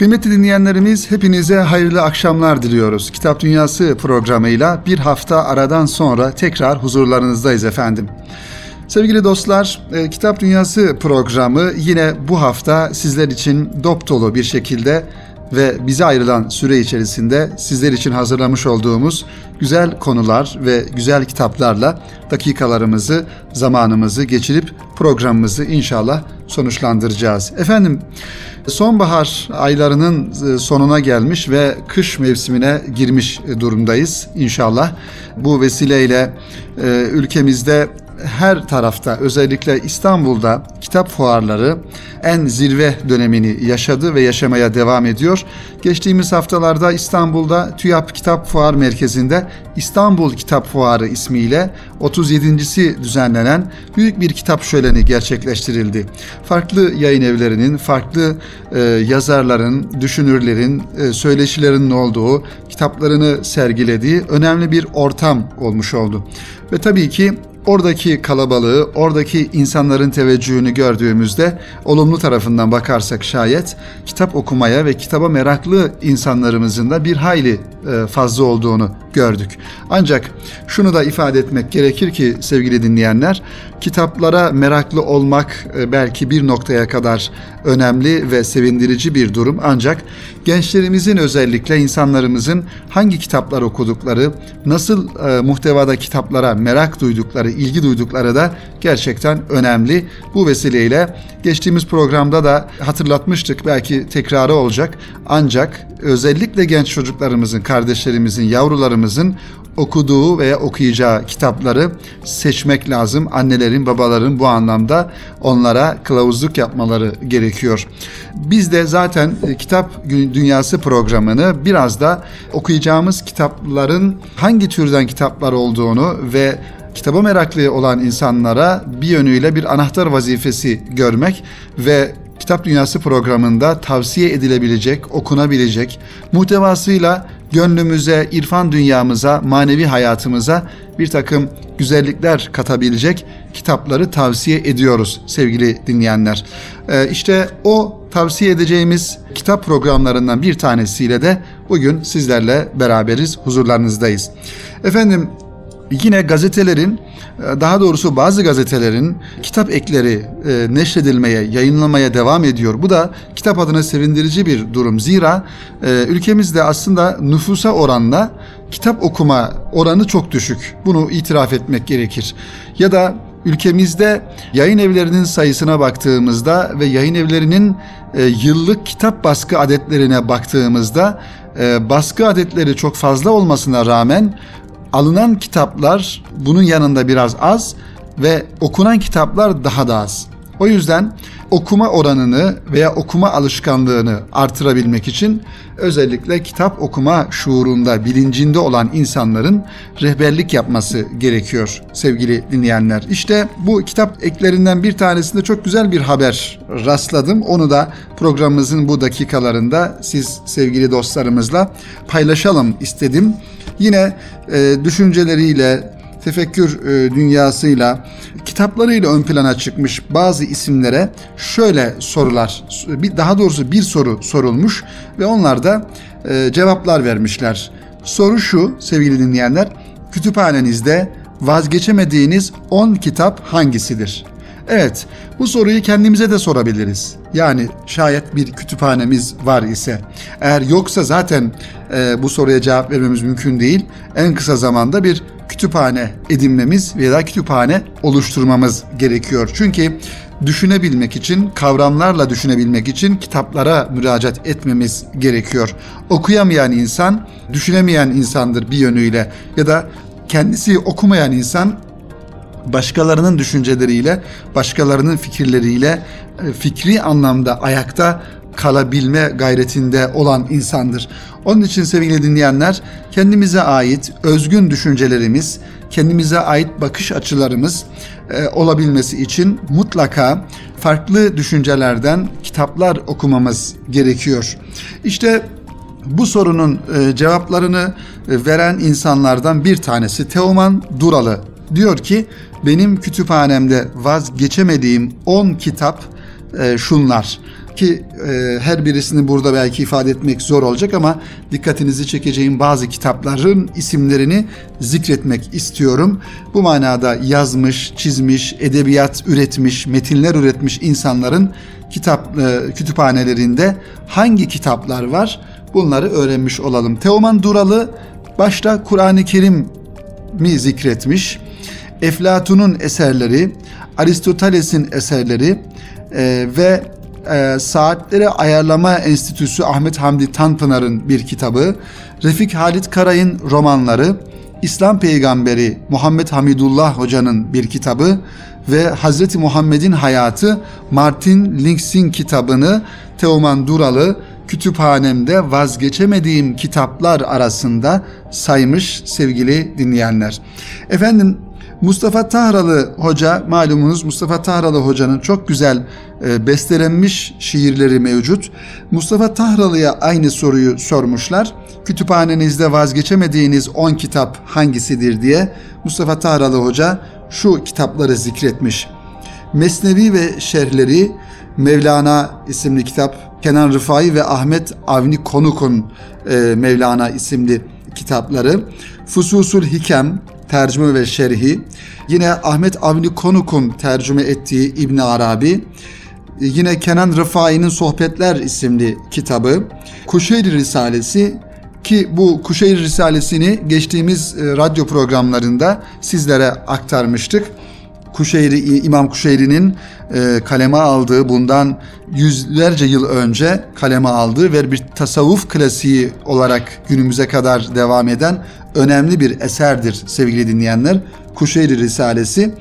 Kıymetli dinleyenlerimiz hepinize hayırlı akşamlar diliyoruz. Kitap Dünyası programıyla bir hafta aradan sonra tekrar huzurlarınızdayız efendim. Sevgili dostlar, e, Kitap Dünyası programı yine bu hafta sizler için dop dolu bir şekilde ve bize ayrılan süre içerisinde sizler için hazırlamış olduğumuz güzel konular ve güzel kitaplarla dakikalarımızı, zamanımızı geçirip programımızı inşallah sonuçlandıracağız. Efendim sonbahar aylarının e, sonuna gelmiş ve kış mevsimine girmiş durumdayız inşallah. Bu vesileyle e, ülkemizde her tarafta özellikle İstanbul'da kitap fuarları en zirve dönemini yaşadı ve yaşamaya devam ediyor. Geçtiğimiz haftalarda İstanbul'da TÜYAP Kitap Fuar Merkezi'nde İstanbul Kitap Fuarı ismiyle 37.si düzenlenen büyük bir kitap şöleni gerçekleştirildi. Farklı yayın evlerinin, farklı e, yazarların, düşünürlerin, e, söyleşilerinin olduğu, kitaplarını sergilediği önemli bir ortam olmuş oldu. Ve tabii ki oradaki kalabalığı, oradaki insanların teveccühünü gördüğümüzde olumlu tarafından bakarsak şayet kitap okumaya ve kitaba meraklı insanlarımızın da bir hayli e, fazla olduğunu gördük. Ancak şunu da ifade etmek gerekir ki sevgili dinleyenler, kitaplara meraklı olmak e, belki bir noktaya kadar önemli ve sevindirici bir durum ancak gençlerimizin özellikle insanlarımızın hangi kitaplar okudukları, nasıl e, muhtevada kitaplara merak duydukları, ilgi duydukları da gerçekten önemli. Bu vesileyle geçtiğimiz programda da hatırlatmıştık belki tekrarı olacak ancak özellikle genç çocuklarımızın, kardeşlerimizin, yavrularımızın okuduğu veya okuyacağı kitapları seçmek lazım. Annelerin, babaların bu anlamda onlara kılavuzluk yapmaları gerekiyor. Biz de zaten e, Kitap Dünyası programını biraz da okuyacağımız kitapların hangi türden kitaplar olduğunu ve kitaba meraklı olan insanlara bir yönüyle bir anahtar vazifesi görmek ve Kitap Dünyası programında tavsiye edilebilecek, okunabilecek, muhtevasıyla gönlümüze, irfan dünyamıza, manevi hayatımıza bir takım güzellikler katabilecek kitapları tavsiye ediyoruz sevgili dinleyenler. Ee, işte o tavsiye edeceğimiz kitap programlarından bir tanesiyle de bugün sizlerle beraberiz, huzurlarınızdayız. Efendim yine gazetelerin e, daha doğrusu bazı gazetelerin kitap ekleri e, neşredilmeye, yayınlamaya devam ediyor. Bu da kitap adına sevindirici bir durum. Zira e, ülkemizde aslında nüfusa oranla kitap okuma oranı çok düşük. Bunu itiraf etmek gerekir. Ya da ülkemizde yayın evlerinin sayısına baktığımızda ve yayın evlerinin yıllık kitap baskı adetlerine baktığımızda baskı adetleri çok fazla olmasına rağmen alınan kitaplar bunun yanında biraz az ve okunan kitaplar daha da az. O yüzden okuma oranını veya okuma alışkanlığını artırabilmek için özellikle kitap okuma şuurunda, bilincinde olan insanların rehberlik yapması gerekiyor sevgili dinleyenler. İşte bu kitap eklerinden bir tanesinde çok güzel bir haber rastladım. Onu da programımızın bu dakikalarında siz sevgili dostlarımızla paylaşalım istedim. Yine e, düşünceleriyle, tefekkür e, dünyasıyla, kitaplarıyla ön plana çıkmış bazı isimlere şöyle sorular, daha doğrusu bir soru sorulmuş ve onlar da e, cevaplar vermişler. Soru şu sevgili dinleyenler, kütüphanenizde vazgeçemediğiniz 10 kitap hangisidir? Evet, bu soruyu kendimize de sorabiliriz. Yani şayet bir kütüphanemiz var ise, eğer yoksa zaten e, bu soruya cevap vermemiz mümkün değil. En kısa zamanda bir kütüphane edinmemiz veya kütüphane oluşturmamız gerekiyor. Çünkü düşünebilmek için, kavramlarla düşünebilmek için kitaplara müracaat etmemiz gerekiyor. Okuyamayan insan, düşünemeyen insandır bir yönüyle ya da kendisi okumayan insan başkalarının düşünceleriyle, başkalarının fikirleriyle e, fikri anlamda ayakta kalabilme gayretinde olan insandır. Onun için sevgili dinleyenler kendimize ait özgün düşüncelerimiz, kendimize ait bakış açılarımız e, olabilmesi için mutlaka farklı düşüncelerden kitaplar okumamız gerekiyor. İşte bu sorunun e, cevaplarını e, veren insanlardan bir tanesi Teoman Duralı diyor ki benim kütüphanemde vazgeçemediğim 10 kitap e, şunlar. ki e, her birisini burada belki ifade etmek zor olacak ama dikkatinizi çekeceğim bazı kitapların isimlerini zikretmek istiyorum. Bu manada yazmış, çizmiş, edebiyat üretmiş, metinler üretmiş insanların kitap e, kütüphanelerinde hangi kitaplar var? Bunları öğrenmiş olalım. Teoman Duralı başta Kur'an-ı Kerim mi zikretmiş? Eflatun'un eserleri, Aristoteles'in eserleri e, ve e, Saatleri Ayarlama Enstitüsü Ahmet Hamdi Tanpınar'ın bir kitabı, Refik Halit Karay'ın romanları, İslam Peygamberi Muhammed Hamidullah Hoca'nın bir kitabı ve Hazreti Muhammed'in hayatı Martin Links'in kitabını Teoman Duralı kütüphanemde vazgeçemediğim kitaplar arasında saymış sevgili dinleyenler. Efendim Mustafa Tahralı Hoca malumunuz Mustafa Tahralı Hoca'nın çok güzel e, bestelenmiş şiirleri mevcut. Mustafa Tahralı'ya aynı soruyu sormuşlar. Kütüphanenizde vazgeçemediğiniz 10 kitap hangisidir diye Mustafa Tahralı Hoca şu kitapları zikretmiş. Mesnevi ve Şerhleri Mevlana isimli kitap, Kenan Rıfai ve Ahmet Avni Konuk'un e, Mevlana isimli kitapları, Fususul Hikem, tercüme ve şerhi, yine Ahmet Avni Konuk'un tercüme ettiği İbn Arabi, yine Kenan Rıfai'nin Sohbetler isimli kitabı, Kuşeyri Risalesi ki bu Kuşeyri Risalesini geçtiğimiz e, radyo programlarında sizlere aktarmıştık. Kuşeyri, İmam Kuşeyri'nin e, kaleme aldığı bundan yüzlerce yıl önce kaleme aldığı ve bir tasavvuf klasiği olarak günümüze kadar devam eden önemli bir eserdir sevgili dinleyenler. Kuşeyri Risalesi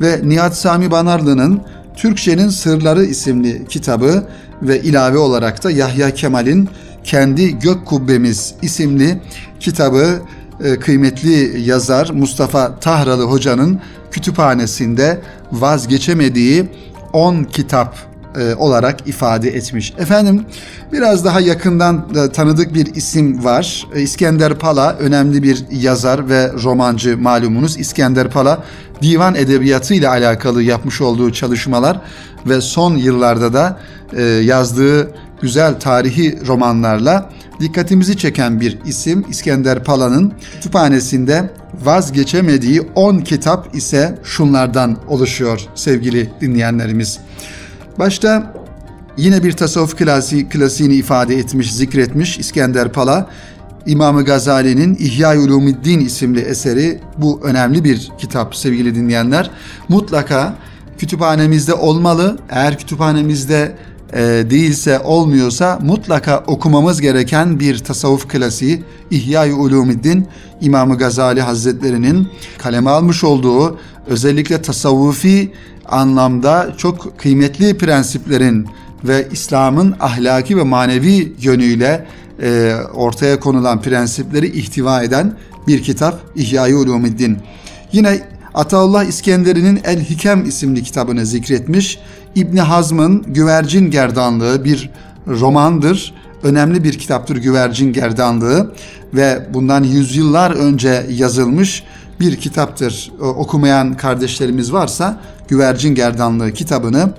ve Nihat Sami Banarlı'nın Türkçenin Sırları isimli kitabı ve ilave olarak da Yahya Kemal'in Kendi Gök Kubbemiz isimli kitabı kıymetli yazar Mustafa Tahralı Hoca'nın kütüphanesinde vazgeçemediği 10 kitap e, olarak ifade etmiş. Efendim biraz daha yakından da tanıdık bir isim var. E, İskender Pala önemli bir yazar ve romancı malumunuz. İskender Pala divan edebiyatı ile alakalı yapmış olduğu çalışmalar ve son yıllarda da e, yazdığı güzel tarihi romanlarla dikkatimizi çeken bir isim İskender Pala'nın kütüphanesinde vazgeçemediği 10 kitap ise şunlardan oluşuyor sevgili dinleyenlerimiz. Başta yine bir tasavvuf klasi, klasiğini ifade etmiş, zikretmiş İskender Pala. İmam-ı Gazali'nin İhya-i Ulumiddin isimli eseri bu önemli bir kitap sevgili dinleyenler. Mutlaka kütüphanemizde olmalı. Eğer kütüphanemizde e, değilse olmuyorsa mutlaka okumamız gereken bir tasavvuf klasiği İhya-i Ulumiddin İmam-ı Gazali Hazretleri'nin kaleme almış olduğu özellikle tasavvufi anlamda çok kıymetli prensiplerin ve İslam'ın ahlaki ve manevi yönüyle e, ortaya konulan prensipleri ihtiva eden bir kitap İhya-i Ulumiddin. Yine Ataullah İskenderi'nin El Hikem isimli kitabını zikretmiş. İbni Hazm'ın Güvercin Gerdanlığı bir romandır. Önemli bir kitaptır Güvercin Gerdanlığı ve bundan yüzyıllar önce yazılmış bir kitaptır. Okumayan kardeşlerimiz varsa Güvercin Gerdanlığı kitabını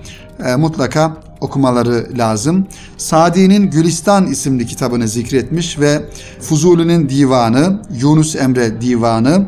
e, mutlaka okumaları lazım. Sadi'nin Gülistan isimli kitabını zikretmiş ve Fuzuli'nin Divanı, Yunus Emre Divanı,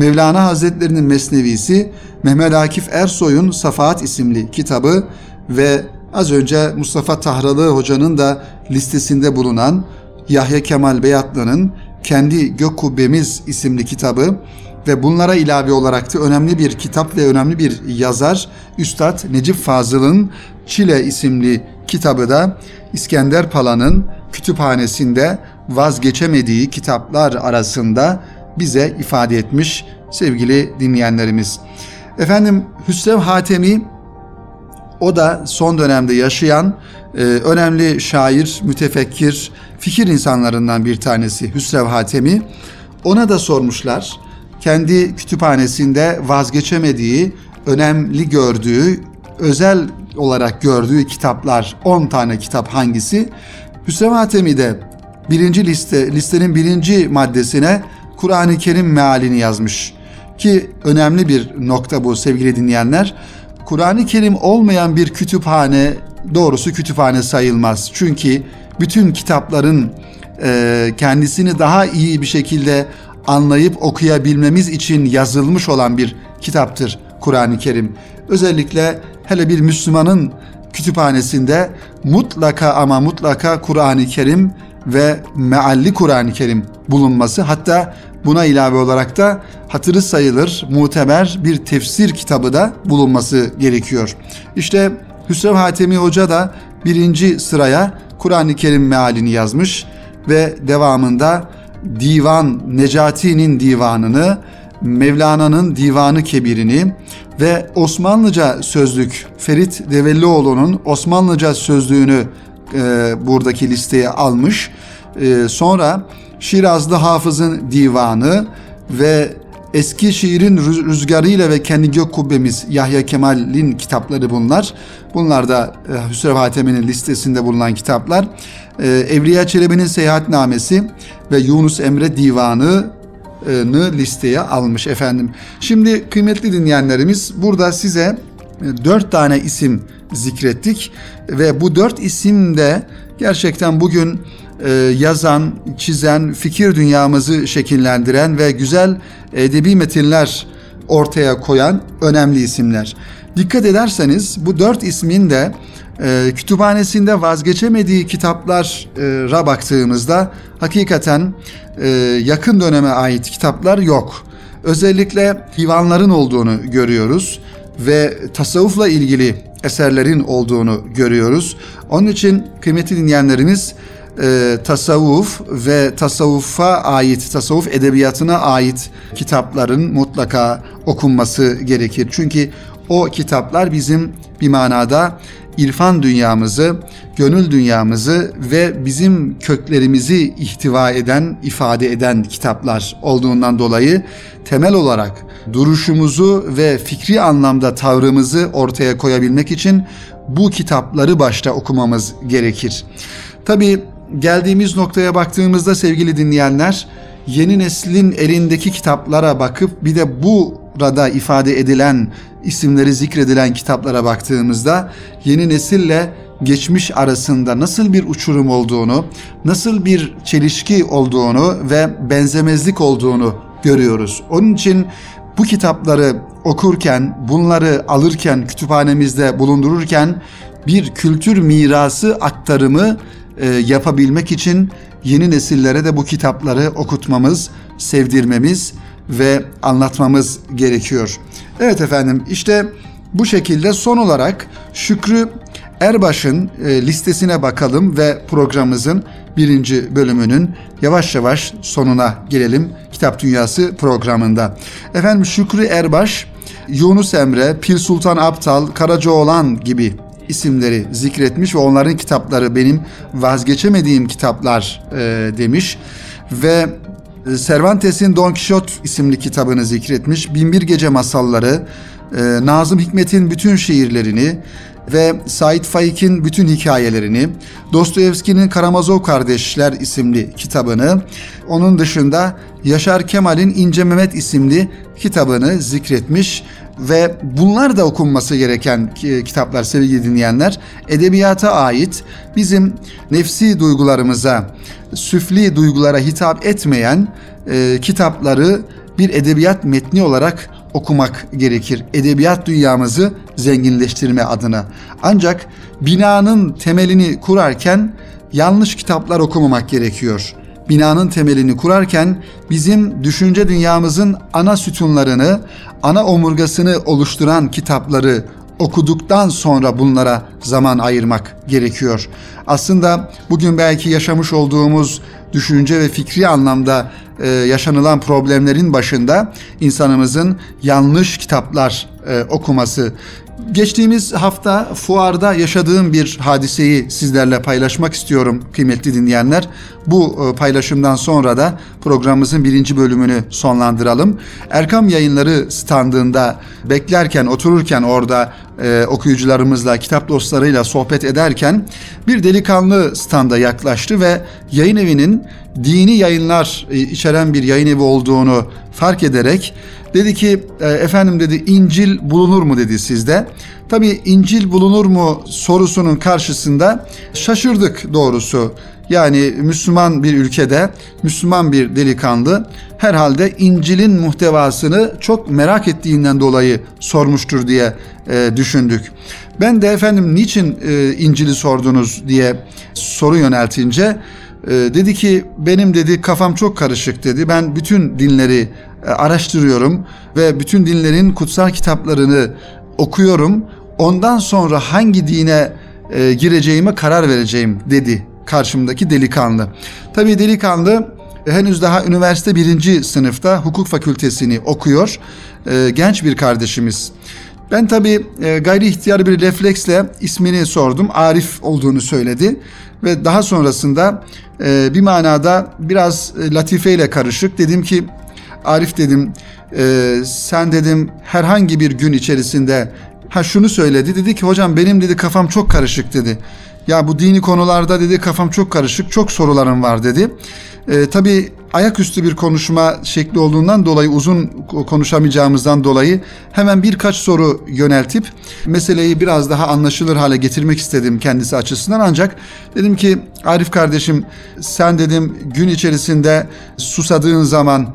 Mevlana Hazretlerinin Mesnevisi, Mehmet Akif Ersoy'un Safahat isimli kitabı ve az önce Mustafa Tahralı Hoca'nın da listesinde bulunan Yahya Kemal Beyatlı'nın Kendi Gök Kubbemiz isimli kitabı ve bunlara ilave olarak da önemli bir kitap ve önemli bir yazar Üstad Necip Fazıl'ın Çile isimli kitabı da İskender Pala'nın kütüphanesinde vazgeçemediği kitaplar arasında bize ifade etmiş sevgili dinleyenlerimiz. Efendim Hüsrev Hatemi o da son dönemde yaşayan e, önemli şair, mütefekkir, fikir insanlarından bir tanesi Hüsrev Hatemi. Ona da sormuşlar kendi kütüphanesinde vazgeçemediği, önemli gördüğü, özel olarak gördüğü kitaplar 10 tane kitap hangisi? Hüsrev Hatemi de birinci liste, listenin birinci maddesine Kur'an-ı Kerim mealini yazmış. Ki önemli bir nokta bu sevgili dinleyenler. Kur'an-ı Kerim olmayan bir kütüphane doğrusu kütüphane sayılmaz. Çünkü bütün kitapların e, kendisini daha iyi bir şekilde anlayıp okuyabilmemiz için yazılmış olan bir kitaptır Kur'an-ı Kerim. Özellikle hele bir Müslümanın kütüphanesinde mutlaka ama mutlaka Kur'an-ı Kerim ve mealli Kur'an-ı Kerim bulunması hatta buna ilave olarak da hatırı sayılır muteber bir tefsir kitabı da bulunması gerekiyor. İşte Hüsrev Hatemi Hoca da birinci sıraya Kur'an-ı Kerim mealini yazmış ve devamında Divan Necati'nin divanını, Mevlana'nın Divanı Kebirini ve Osmanlıca sözlük Ferit Devellioğlu'nun Osmanlıca sözlüğünü e, buradaki listeye almış. E, sonra Şirazlı Hafız'ın Divanı ve Eski şiirin rüzgarıyla ve kendi gök kubbemiz Yahya Kemal'in kitapları bunlar. Bunlar da e, Hüsrev Hatemi'nin listesinde bulunan kitaplar. E, Evliya Çelebi'nin Seyahatnamesi ve Yunus Emre Divanı listeye almış efendim. Şimdi kıymetli dinleyenlerimiz burada size e, dört tane isim zikrettik ve bu dört isim de gerçekten bugün e, yazan, çizen, fikir dünyamızı şekillendiren ve güzel edebi metinler ortaya koyan önemli isimler. Dikkat ederseniz bu dört ismin de e, kütüphanesinde vazgeçemediği kitaplara baktığımızda hakikaten e, yakın döneme ait kitaplar yok. Özellikle divanların olduğunu görüyoruz ve tasavvufla ilgili eserlerin olduğunu görüyoruz. Onun için kıymetli dinleyenlerimiz e, tasavvuf ve tasavvufa ait, tasavvuf edebiyatına ait kitapların mutlaka okunması gerekir. Çünkü o kitaplar bizim bir manada irfan dünyamızı, gönül dünyamızı ve bizim köklerimizi ihtiva eden, ifade eden kitaplar olduğundan dolayı temel olarak duruşumuzu ve fikri anlamda tavrımızı ortaya koyabilmek için bu kitapları başta okumamız gerekir. Tabii geldiğimiz noktaya baktığımızda sevgili dinleyenler yeni neslin elindeki kitaplara bakıp bir de burada ifade edilen isimleri zikredilen kitaplara baktığımızda yeni nesille geçmiş arasında nasıl bir uçurum olduğunu, nasıl bir çelişki olduğunu ve benzemezlik olduğunu görüyoruz. Onun için bu kitapları okurken, bunları alırken, kütüphanemizde bulundururken bir kültür mirası aktarımı e, yapabilmek için yeni nesillere de bu kitapları okutmamız, sevdirmemiz ve anlatmamız gerekiyor. Evet efendim işte bu şekilde son olarak Şükrü Erbaş'ın e, listesine bakalım ve programımızın birinci bölümünün yavaş yavaş sonuna gelelim Kitap Dünyası programında. Efendim Şükrü Erbaş, Yunus Emre, Pir Sultan Abtal, Karacaoğlan gibi isimleri zikretmiş ve onların kitapları benim vazgeçemediğim kitaplar e, demiş ve Cervantes'in Don Quixote isimli kitabını zikretmiş. Binbir Gece Masalları, e, Nazım Hikmet'in bütün şiirlerini ve Said Faik'in bütün hikayelerini, Dostoyevski'nin Karamazov Kardeşler isimli kitabını, onun dışında Yaşar Kemal'in İnce Mehmet isimli kitabını zikretmiş ve bunlar da okunması gereken kitaplar sevgili dinleyenler. Edebiyata ait bizim nefsi duygularımıza, süfli duygulara hitap etmeyen e, kitapları bir edebiyat metni olarak okumak gerekir. Edebiyat dünyamızı zenginleştirme adına. Ancak binanın temelini kurarken yanlış kitaplar okumamak gerekiyor binanın temelini kurarken bizim düşünce dünyamızın ana sütunlarını, ana omurgasını oluşturan kitapları okuduktan sonra bunlara zaman ayırmak gerekiyor. Aslında bugün belki yaşamış olduğumuz düşünce ve fikri anlamda e, yaşanılan problemlerin başında insanımızın yanlış kitaplar e, okuması, Geçtiğimiz hafta fuarda yaşadığım bir hadiseyi sizlerle paylaşmak istiyorum kıymetli dinleyenler. Bu e, paylaşımdan sonra da programımızın birinci bölümünü sonlandıralım. Erkam Yayınları standında beklerken, otururken orada e, okuyucularımızla, kitap dostlarıyla sohbet ederken bir delikanlı standa yaklaştı ve yayın evinin dini yayınlar e, içeren bir yayın evi olduğunu fark ederek Dedi ki e, efendim dedi İncil bulunur mu dedi sizde. Tabi İncil bulunur mu sorusunun karşısında şaşırdık doğrusu. Yani Müslüman bir ülkede Müslüman bir delikanlı herhalde İncil'in muhtevasını çok merak ettiğinden dolayı sormuştur diye e, düşündük. Ben de efendim niçin e, İncil'i sordunuz diye soru yöneltince e, dedi ki benim dedi kafam çok karışık dedi. Ben bütün dinleri e, araştırıyorum ve bütün dinlerin kutsal kitaplarını okuyorum. Ondan sonra hangi dine e, gireceğime karar vereceğim dedi karşımdaki delikanlı. Tabii delikanlı henüz daha üniversite birinci sınıfta hukuk fakültesini okuyor. E, genç bir kardeşimiz. Ben tabii e, gayri ihtiyar bir refleksle ismini sordum. Arif olduğunu söyledi. Ve daha sonrasında e, bir manada biraz e, latifeyle karışık dedim ki Arif dedim sen dedim herhangi bir gün içerisinde ha şunu söyledi dedi ki hocam benim dedi kafam çok karışık dedi. Ya bu dini konularda dedi kafam çok karışık çok sorularım var dedi. E, tabii ayaküstü bir konuşma şekli olduğundan dolayı uzun konuşamayacağımızdan dolayı hemen birkaç soru yöneltip meseleyi biraz daha anlaşılır hale getirmek istedim kendisi açısından ancak dedim ki Arif kardeşim sen dedim gün içerisinde susadığın zaman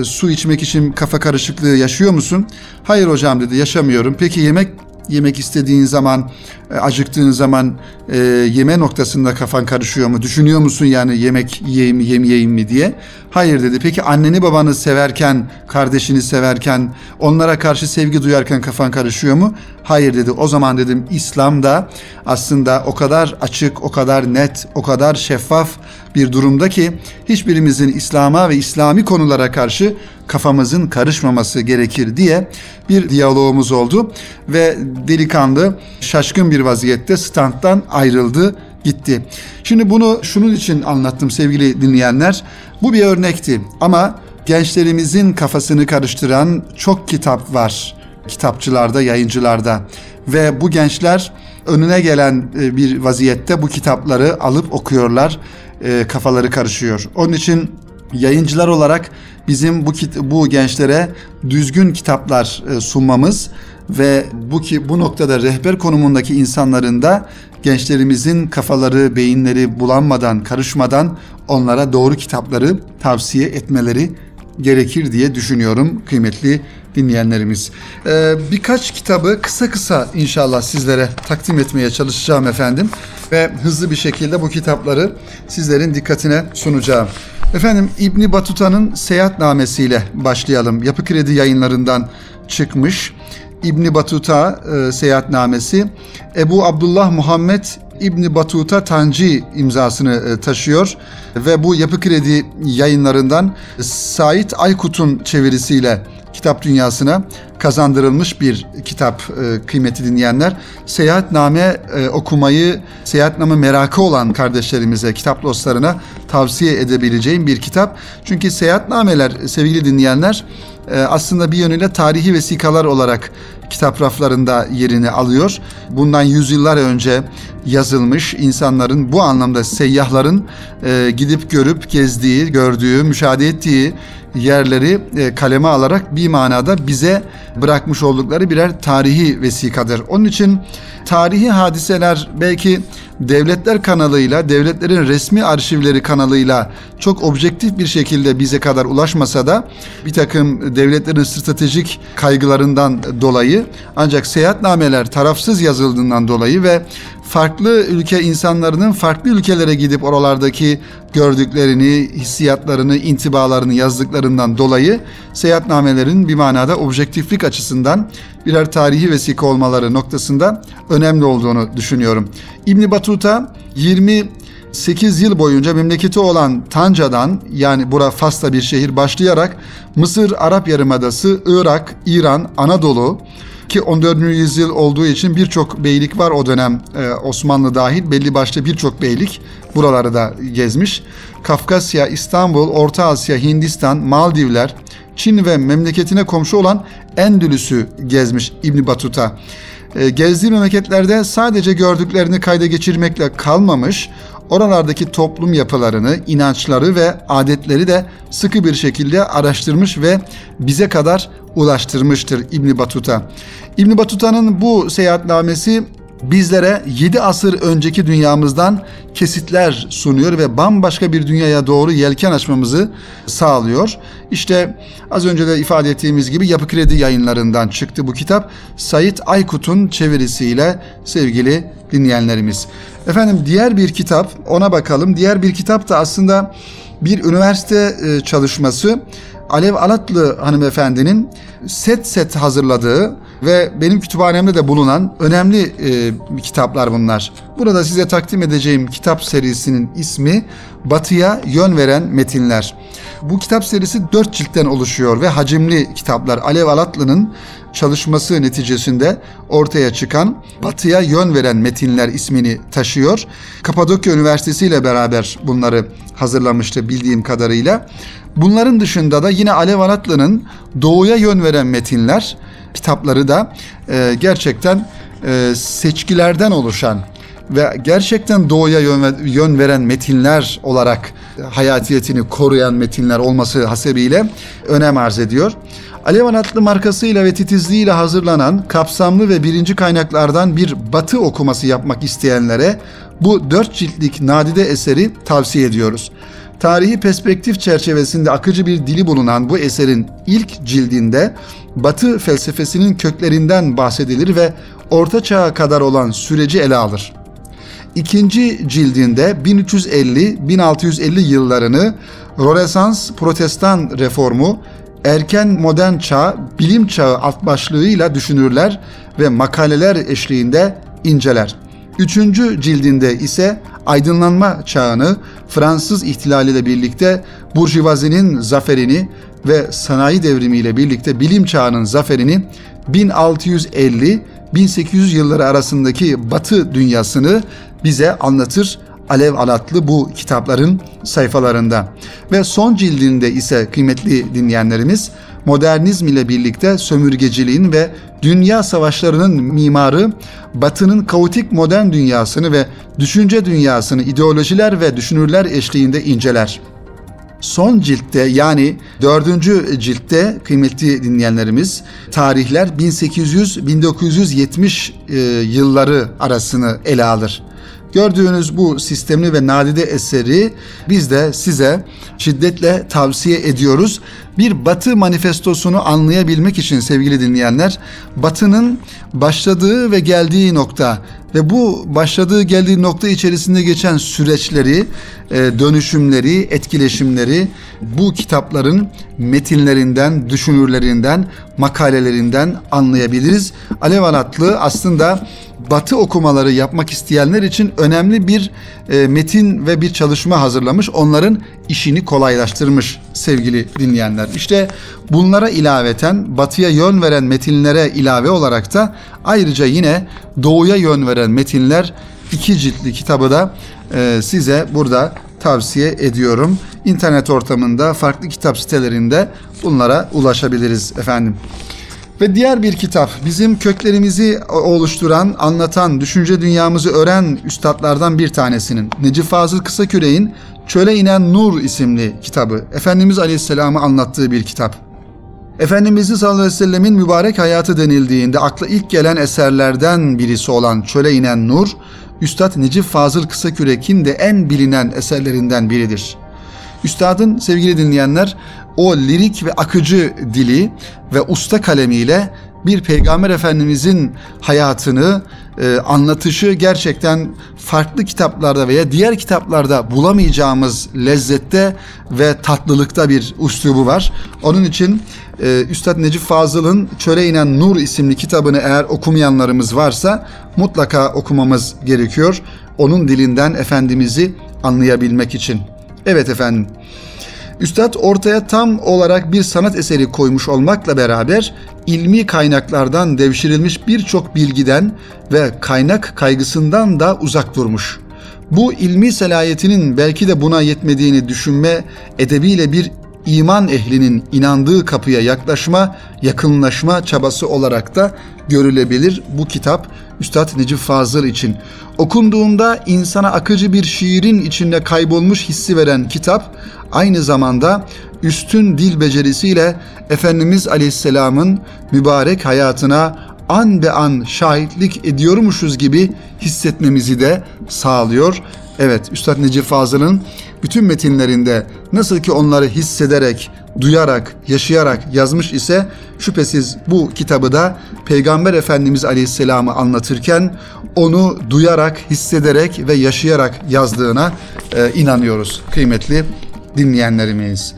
e, su içmek için kafa karışıklığı yaşıyor musun? Hayır hocam dedi yaşamıyorum. Peki yemek yemek istediğin zaman, e, acıktığın zaman e, yeme noktasında kafan karışıyor mu? Düşünüyor musun yani yemek yiyeyim mi, yemeyeyim mi diye? Hayır dedi. Peki anneni babanı severken, kardeşini severken, onlara karşı sevgi duyarken kafan karışıyor mu? Hayır dedi. O zaman dedim İslam'da aslında o kadar açık, o kadar net, o kadar şeffaf bir durumda ki hiçbirimizin İslam'a ve İslami konulara karşı kafamızın karışmaması gerekir diye bir diyalogumuz oldu ve delikanlı şaşkın bir vaziyette standtan ayrıldı gitti. Şimdi bunu şunun için anlattım sevgili dinleyenler. Bu bir örnekti ama gençlerimizin kafasını karıştıran çok kitap var kitapçılarda, yayıncılarda ve bu gençler önüne gelen e, bir vaziyette bu kitapları alıp okuyorlar. E, kafaları karışıyor. Onun için yayıncılar olarak bizim bu bu gençlere düzgün kitaplar e, sunmamız ve bu ki bu noktada rehber konumundaki insanların da gençlerimizin kafaları, beyinleri bulanmadan, karışmadan onlara doğru kitapları tavsiye etmeleri gerekir diye düşünüyorum kıymetli dinleyenlerimiz. Ee, birkaç kitabı kısa kısa inşallah sizlere takdim etmeye çalışacağım efendim ve hızlı bir şekilde bu kitapları sizlerin dikkatine sunacağım. Efendim İbni Batuta'nın seyahatnamesiyle başlayalım. Yapı Kredi yayınlarından çıkmış. İbni Batuta e, seyahatnamesi Ebu Abdullah Muhammed İbni Batuta Tanci imzasını e, taşıyor ve bu Yapı Kredi yayınlarından Sait Aykut'un çevirisiyle kitap dünyasına kazandırılmış bir kitap e, kıymeti dinleyenler. Seyahatname e, okumayı, seyahatname merakı olan kardeşlerimize, kitap dostlarına tavsiye edebileceğim bir kitap. Çünkü seyahatnameler sevgili dinleyenler aslında bir yönüyle tarihi vesikalar olarak kitap raflarında yerini alıyor. Bundan yüzyıllar önce yazılmış insanların bu anlamda seyyahların e, gidip görüp gezdiği, gördüğü, müşahede ettiği yerleri e, kaleme alarak bir manada bize bırakmış oldukları birer tarihi vesikadır. Onun için tarihi hadiseler belki devletler kanalıyla, devletlerin resmi arşivleri kanalıyla çok objektif bir şekilde bize kadar ulaşmasa da bir takım devletlerin stratejik kaygılarından dolayı ancak seyahatnameler tarafsız yazıldığından dolayı ve farklı ülke insanlarının farklı ülkelere gidip oralardaki gördüklerini, hissiyatlarını, intibalarını yazdıklarından dolayı seyahatnamelerin bir manada objektiflik açısından birer tarihi vesika olmaları noktasında önemli olduğunu düşünüyorum. İbn Batuta 28 yıl boyunca memleketi olan Tanca'dan yani bura Fas'ta bir şehir başlayarak Mısır, Arap Yarımadası, Irak, İran, Anadolu, ki 14. yüzyıl olduğu için birçok beylik var o dönem e, Osmanlı dahil belli başlı birçok beylik buraları da gezmiş. Kafkasya, İstanbul, Orta Asya, Hindistan, Maldivler, Çin ve memleketine komşu olan Endülüs'ü gezmiş İbn Batuta. E, gezdiği memleketlerde sadece gördüklerini kayda geçirmekle kalmamış, oralardaki toplum yapılarını, inançları ve adetleri de sıkı bir şekilde araştırmış ve bize kadar ulaştırmıştır İbn Batuta. İbn Batuta'nın bu seyahatnamesi bizlere 7 asır önceki dünyamızdan kesitler sunuyor ve bambaşka bir dünyaya doğru yelken açmamızı sağlıyor. İşte az önce de ifade ettiğimiz gibi Yapı Kredi yayınlarından çıktı bu kitap. Sait Aykut'un çevirisiyle sevgili dinleyenlerimiz. Efendim diğer bir kitap ona bakalım. Diğer bir kitap da aslında bir üniversite e, çalışması. Alev Alatlı hanımefendinin set set hazırladığı ve benim kütüphanemde de bulunan önemli e, kitaplar bunlar. Burada size takdim edeceğim kitap serisinin ismi Batıya Yön Veren Metinler. Bu kitap serisi dört ciltten oluşuyor ve hacimli kitaplar. Alev Alatlı'nın çalışması neticesinde ortaya çıkan Batıya Yön Veren Metinler ismini taşıyor. Kapadokya Üniversitesi ile beraber bunları hazırlamıştı bildiğim kadarıyla. Bunların dışında da yine Alev Aratlı'nın doğuya yön veren metinler kitapları da e, gerçekten e, seçkilerden oluşan ve gerçekten doğuya yön, yön veren metinler olarak hayatiyetini koruyan metinler olması hasebiyle önem arz ediyor. Alev Anadolu markasıyla ve titizliğiyle hazırlanan kapsamlı ve birinci kaynaklardan bir batı okuması yapmak isteyenlere bu dört ciltlik nadide eseri tavsiye ediyoruz. Tarihi perspektif çerçevesinde akıcı bir dili bulunan bu eserin ilk cildinde Batı felsefesinin köklerinden bahsedilir ve Orta Çağ'a kadar olan süreci ele alır. İkinci cildinde 1350-1650 yıllarını Rönesans Protestan reformu, erken modern çağ, bilim çağı alt başlığıyla düşünürler ve makaleler eşliğinde inceler. Üçüncü cildinde ise aydınlanma çağını Fransız ihtilaliyle birlikte Burjuvazinin zaferini ve sanayi devrimiyle birlikte bilim çağının zaferini 1650-1800 yılları arasındaki Batı dünyasını bize anlatır Alev Alatlı bu kitapların sayfalarında. Ve son cildinde ise kıymetli dinleyenlerimiz modernizm ile birlikte sömürgeciliğin ve dünya savaşlarının mimarı Batı'nın kaotik modern dünyasını ve düşünce dünyasını ideolojiler ve düşünürler eşliğinde inceler. Son ciltte yani dördüncü ciltte kıymetli dinleyenlerimiz tarihler 1800-1970 e, yılları arasını ele alır. Gördüğünüz bu sistemli ve nadide eseri biz de size şiddetle tavsiye ediyoruz. Bir Batı manifestosunu anlayabilmek için sevgili dinleyenler, Batı'nın başladığı ve geldiği nokta ve bu başladığı geldiği nokta içerisinde geçen süreçleri, e, dönüşümleri, etkileşimleri bu kitapların metinlerinden, düşünürlerinden, makalelerinden anlayabiliriz. Alev Anatlı aslında Batı okumaları yapmak isteyenler için önemli bir e, metin ve bir çalışma hazırlamış. Onların işini kolaylaştırmış sevgili dinleyenler. İşte bunlara ilaveten Batı'ya yön veren metinlere ilave olarak da ayrıca yine Doğu'ya yön veren metinler iki ciltli kitabı da e, size burada tavsiye ediyorum. İnternet ortamında farklı kitap sitelerinde bunlara ulaşabiliriz efendim. Ve diğer bir kitap bizim köklerimizi oluşturan, anlatan, düşünce dünyamızı öğren üstadlardan bir tanesinin Necip Fazıl Kısaküre'in Çöle inen Nur isimli kitabı. Efendimiz Aleyhisselam'ı anlattığı bir kitap. Efendimiz sallallahu aleyhi ve sellemin mübarek hayatı denildiğinde akla ilk gelen eserlerden birisi olan Çöle inen Nur, Üstad Necip Fazıl Kısakürek'in de en bilinen eserlerinden biridir. Üstadın sevgili dinleyenler o lirik ve akıcı dili ve usta kalemiyle bir peygamber efendimizin hayatını e, anlatışı gerçekten farklı kitaplarda veya diğer kitaplarda bulamayacağımız lezzette ve tatlılıkta bir üslubu var. Onun için e, Üstad Necip Fazıl'ın Çöre inen Nur isimli kitabını eğer okumayanlarımız varsa mutlaka okumamız gerekiyor. Onun dilinden Efendimiz'i anlayabilmek için. Evet efendim. Üstad ortaya tam olarak bir sanat eseri koymuş olmakla beraber ilmi kaynaklardan devşirilmiş birçok bilgiden ve kaynak kaygısından da uzak durmuş. Bu ilmi selayetinin belki de buna yetmediğini düşünme edebiyle bir iman ehlinin inandığı kapıya yaklaşma, yakınlaşma çabası olarak da görülebilir bu kitap Üstad Necip Fazıl için. Okunduğunda insana akıcı bir şiirin içinde kaybolmuş hissi veren kitap aynı zamanda üstün dil becerisiyle Efendimiz Aleyhisselam'ın mübarek hayatına an be an şahitlik ediyormuşuz gibi hissetmemizi de sağlıyor. Evet, Üstad Necip Fazıl'ın bütün metinlerinde nasıl ki onları hissederek, duyarak, yaşayarak yazmış ise şüphesiz bu kitabı da Peygamber Efendimiz Aleyhisselam'ı anlatırken onu duyarak, hissederek ve yaşayarak yazdığına e, inanıyoruz kıymetli dinleyenlerimiz.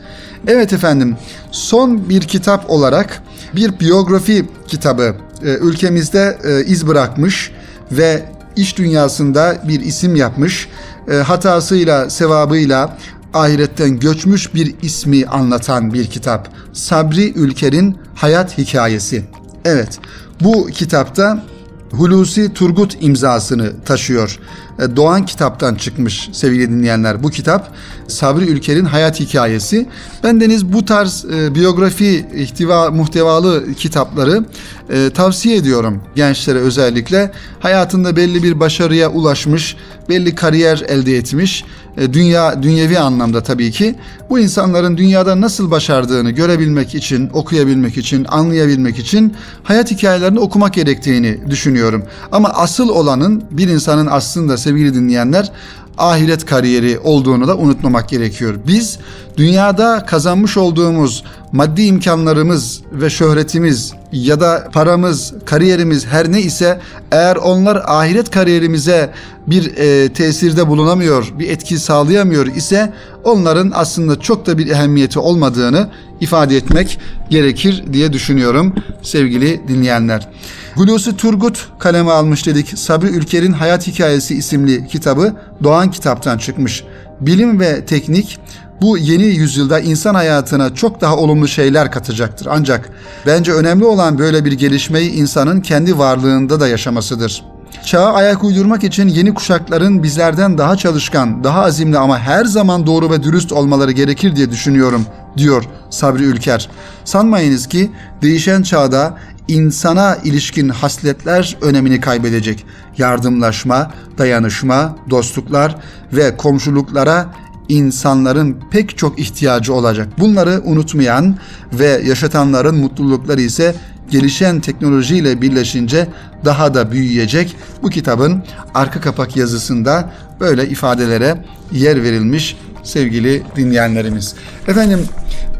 Evet efendim, son bir kitap olarak bir biyografi kitabı e, ülkemizde e, iz bırakmış ve iş dünyasında bir isim yapmış, e, hatasıyla, sevabıyla ahiretten göçmüş bir ismi anlatan bir kitap. Sabri Ülker'in Hayat Hikayesi. Evet, bu kitapta Hulusi Turgut imzasını taşıyor. E, Doğan kitaptan çıkmış sevgili dinleyenler bu kitap. Sabri Ülker'in hayat hikayesi. Ben deniz bu tarz e, biyografi ihtiva muhtevalı kitapları e, tavsiye ediyorum gençlere özellikle. Hayatında belli bir başarıya ulaşmış, belli kariyer elde etmiş, e, dünya dünyevi anlamda tabii ki bu insanların dünyada nasıl başardığını görebilmek için, okuyabilmek için, anlayabilmek için hayat hikayelerini okumak gerektiğini düşünüyorum. Ama asıl olanın bir insanın aslında sevgili dinleyenler ahiret kariyeri olduğunu da unutmamak gerekiyor. Biz dünyada kazanmış olduğumuz maddi imkanlarımız ve şöhretimiz ya da paramız, kariyerimiz her ne ise eğer onlar ahiret kariyerimize bir e, tesirde bulunamıyor, bir etki sağlayamıyor ise onların aslında çok da bir ehemmiyeti olmadığını ifade etmek gerekir diye düşünüyorum sevgili dinleyenler. Hulusi Turgut kaleme almış dedik. Sabri Ülker'in Hayat Hikayesi isimli kitabı Doğan kitaptan çıkmış. Bilim ve teknik bu yeni yüzyılda insan hayatına çok daha olumlu şeyler katacaktır. Ancak bence önemli olan böyle bir gelişmeyi insanın kendi varlığında da yaşamasıdır. Çağa ayak uydurmak için yeni kuşakların bizlerden daha çalışkan, daha azimli ama her zaman doğru ve dürüst olmaları gerekir diye düşünüyorum, diyor Sabri Ülker. Sanmayınız ki değişen çağda insana ilişkin hasletler önemini kaybedecek. Yardımlaşma, dayanışma, dostluklar ve komşuluklara insanların pek çok ihtiyacı olacak. Bunları unutmayan ve yaşatanların mutlulukları ise gelişen teknolojiyle birleşince daha da büyüyecek. Bu kitabın arka kapak yazısında böyle ifadelere yer verilmiş sevgili dinleyenlerimiz. Efendim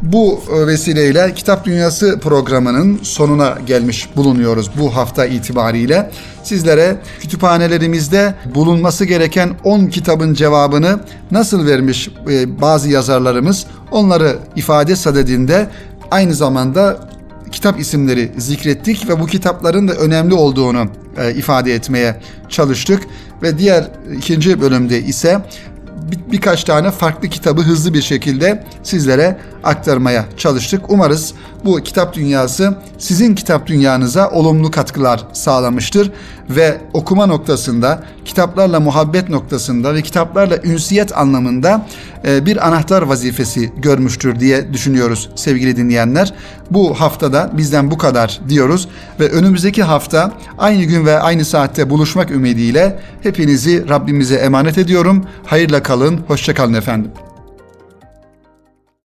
bu e, vesileyle Kitap Dünyası programının sonuna gelmiş bulunuyoruz bu hafta itibariyle. Sizlere kütüphanelerimizde bulunması gereken 10 kitabın cevabını nasıl vermiş e, bazı yazarlarımız onları ifade sadedinde aynı zamanda kitap isimleri zikrettik ve bu kitapların da önemli olduğunu e, ifade etmeye çalıştık ve diğer ikinci bölümde ise bir, birkaç tane farklı kitabı hızlı bir şekilde sizlere aktarmaya çalıştık. Umarız bu kitap dünyası sizin kitap dünyanıza olumlu katkılar sağlamıştır ve okuma noktasında, kitaplarla muhabbet noktasında ve kitaplarla ünsiyet anlamında e, bir anahtar vazifesi görmüştür diye düşünüyoruz sevgili dinleyenler. Bu haftada bizden bu kadar diyoruz ve önümüzdeki hafta aynı gün ve aynı saatte buluşmak ümidiyle hepinizi Rabbimize emanet ediyorum. Hayırla kalın, hoşça kalın efendim.